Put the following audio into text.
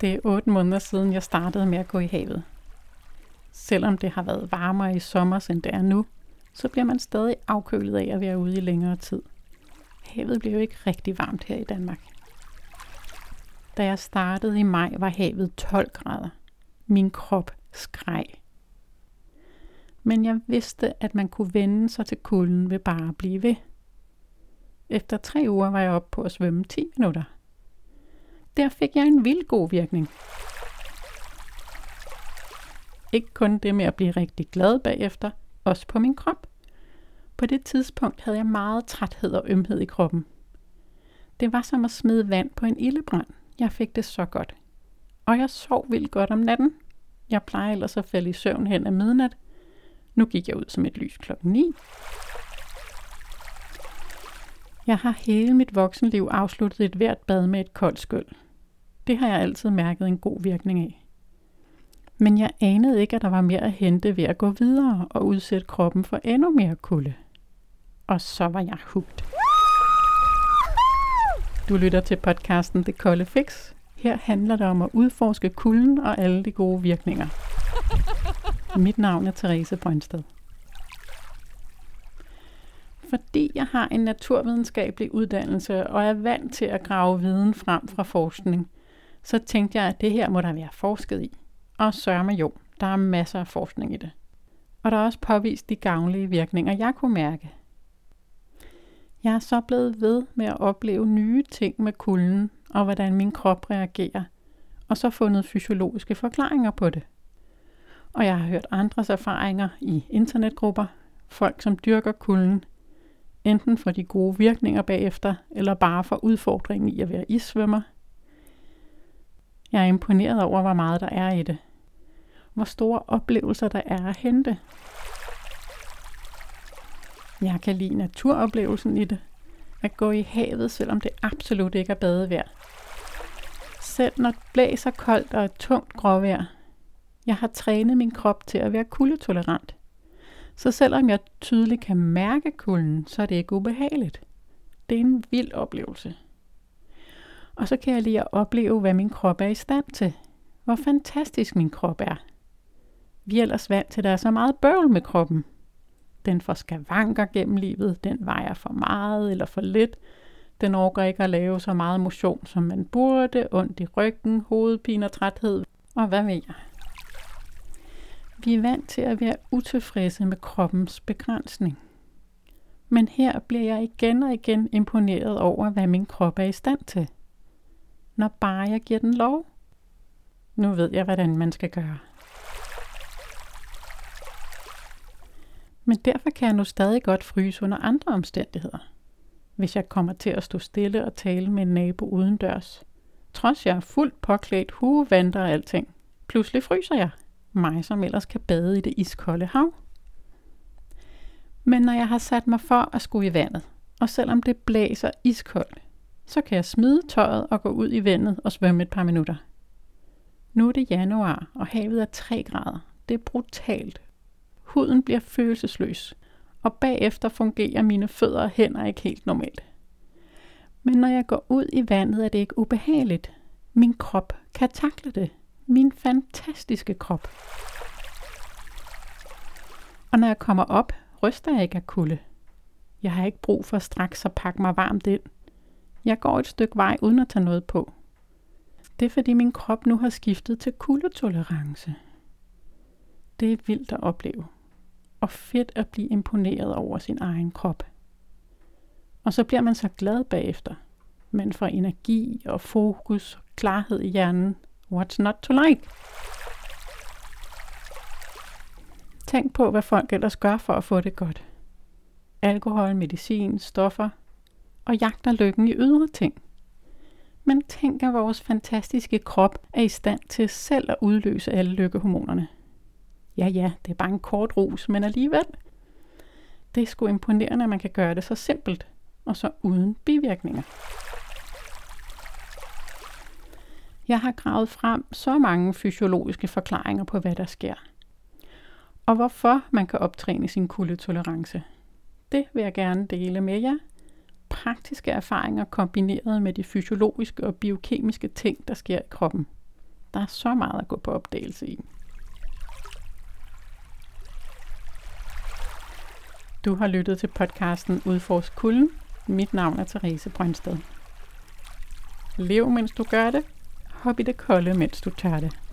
Det er otte måneder siden, jeg startede med at gå i havet. Selvom det har været varmere i sommer, end det er nu, så bliver man stadig afkølet af at være ude i længere tid. Havet bliver jo ikke rigtig varmt her i Danmark. Da jeg startede i maj, var havet 12 grader. Min krop skreg. Men jeg vidste, at man kunne vende sig til kulden ved bare at blive ved. Efter tre uger var jeg oppe på at svømme 10 minutter. Der fik jeg en vild god virkning. Ikke kun det med at blive rigtig glad bagefter, også på min krop. På det tidspunkt havde jeg meget træthed og ømhed i kroppen. Det var som at smide vand på en ildebrand. Jeg fik det så godt. Og jeg sov vildt godt om natten. Jeg plejer ellers at falde i søvn hen ad midnat. Nu gik jeg ud som et lys klokken 9. Jeg har hele mit voksenliv afsluttet et hvert bad med et koldt skyld. Det har jeg altid mærket en god virkning af. Men jeg anede ikke, at der var mere at hente ved at gå videre og udsætte kroppen for endnu mere kulde. Og så var jeg hugt. Du lytter til podcasten Det Kolde Fix. Her handler det om at udforske kulden og alle de gode virkninger. Mit navn er Therese Brøndsted. Fordi jeg har en naturvidenskabelig uddannelse og er vant til at grave viden frem fra forskning, så tænkte jeg, at det her må der være forsket i. Og sørme jo, der er masser af forskning i det. Og der er også påvist de gavnlige virkninger, jeg kunne mærke. Jeg er så blevet ved med at opleve nye ting med kulden, og hvordan min krop reagerer, og så fundet fysiologiske forklaringer på det. Og jeg har hørt andres erfaringer i internetgrupper, folk som dyrker kulden, enten for de gode virkninger bagefter, eller bare for udfordringen i at være isvømmer. Jeg er imponeret over, hvor meget der er i det. Hvor store oplevelser der er at hente. Jeg kan lide naturoplevelsen i det. At gå i havet, selvom det absolut ikke er badevejr. Selv når det blæser koldt og er tungt gråvejr. Jeg har trænet min krop til at være kuldetolerant. Så selvom jeg tydeligt kan mærke kulden, så er det ikke ubehageligt. Det er en vild oplevelse. Og så kan jeg lige at opleve, hvad min krop er i stand til. Hvor fantastisk min krop er. Vi er ellers vant til, at der er så meget bøvl med kroppen. Den får skavanker gennem livet, den vejer for meget eller for lidt. Den overgår ikke at lave så meget motion, som man burde, ondt i ryggen, hovedpine og træthed, og hvad ved jeg. Vi er vant til at være utilfredse med kroppens begrænsning. Men her bliver jeg igen og igen imponeret over, hvad min krop er i stand til. Når bare jeg giver den lov. Nu ved jeg, hvordan man skal gøre. Men derfor kan jeg nu stadig godt fryse under andre omstændigheder. Hvis jeg kommer til at stå stille og tale med en nabo udendørs. Trods jeg er fuldt påklædt, hue, vanter og alting. Pludselig fryser jeg. Mig, som ellers kan bade i det iskolde hav. Men når jeg har sat mig for at skulle i vandet, og selvom det blæser iskoldt, så kan jeg smide tøjet og gå ud i vandet og svømme et par minutter. Nu er det januar, og havet er 3 grader. Det er brutalt. Huden bliver følelsesløs, og bagefter fungerer mine fødder og hænder ikke helt normalt. Men når jeg går ud i vandet, er det ikke ubehageligt. Min krop kan takle det. Min fantastiske krop. Og når jeg kommer op, ryster jeg ikke af kulde. Jeg har ikke brug for straks at pakke mig varmt ind. Jeg går et stykke vej uden at tage noget på. Det er fordi min krop nu har skiftet til kuldetolerance. Det er vildt at opleve. Og fedt at blive imponeret over sin egen krop. Og så bliver man så glad bagefter. Man får energi og fokus og klarhed i hjernen. What's not to like? Tænk på, hvad folk ellers gør for at få det godt. Alkohol, medicin, stoffer og jagter lykken i ydre ting. Men tænk, at vores fantastiske krop er i stand til selv at udløse alle lykkehormonerne. Ja, ja, det er bare en kort rus, men alligevel. Det er sgu imponerende, at man kan gøre det så simpelt, og så uden bivirkninger. Jeg har gravet frem så mange fysiologiske forklaringer på, hvad der sker. Og hvorfor man kan optræne sin kuldetolerance. Det vil jeg gerne dele med jer. Praktiske erfaringer kombineret med de fysiologiske og biokemiske ting, der sker i kroppen. Der er så meget at gå på opdagelse i. Du har lyttet til podcasten Udforsk Kulden. Mit navn er Therese Brøndsted. Lev, mens du gør det. Hop i det kolde, mens du tør det.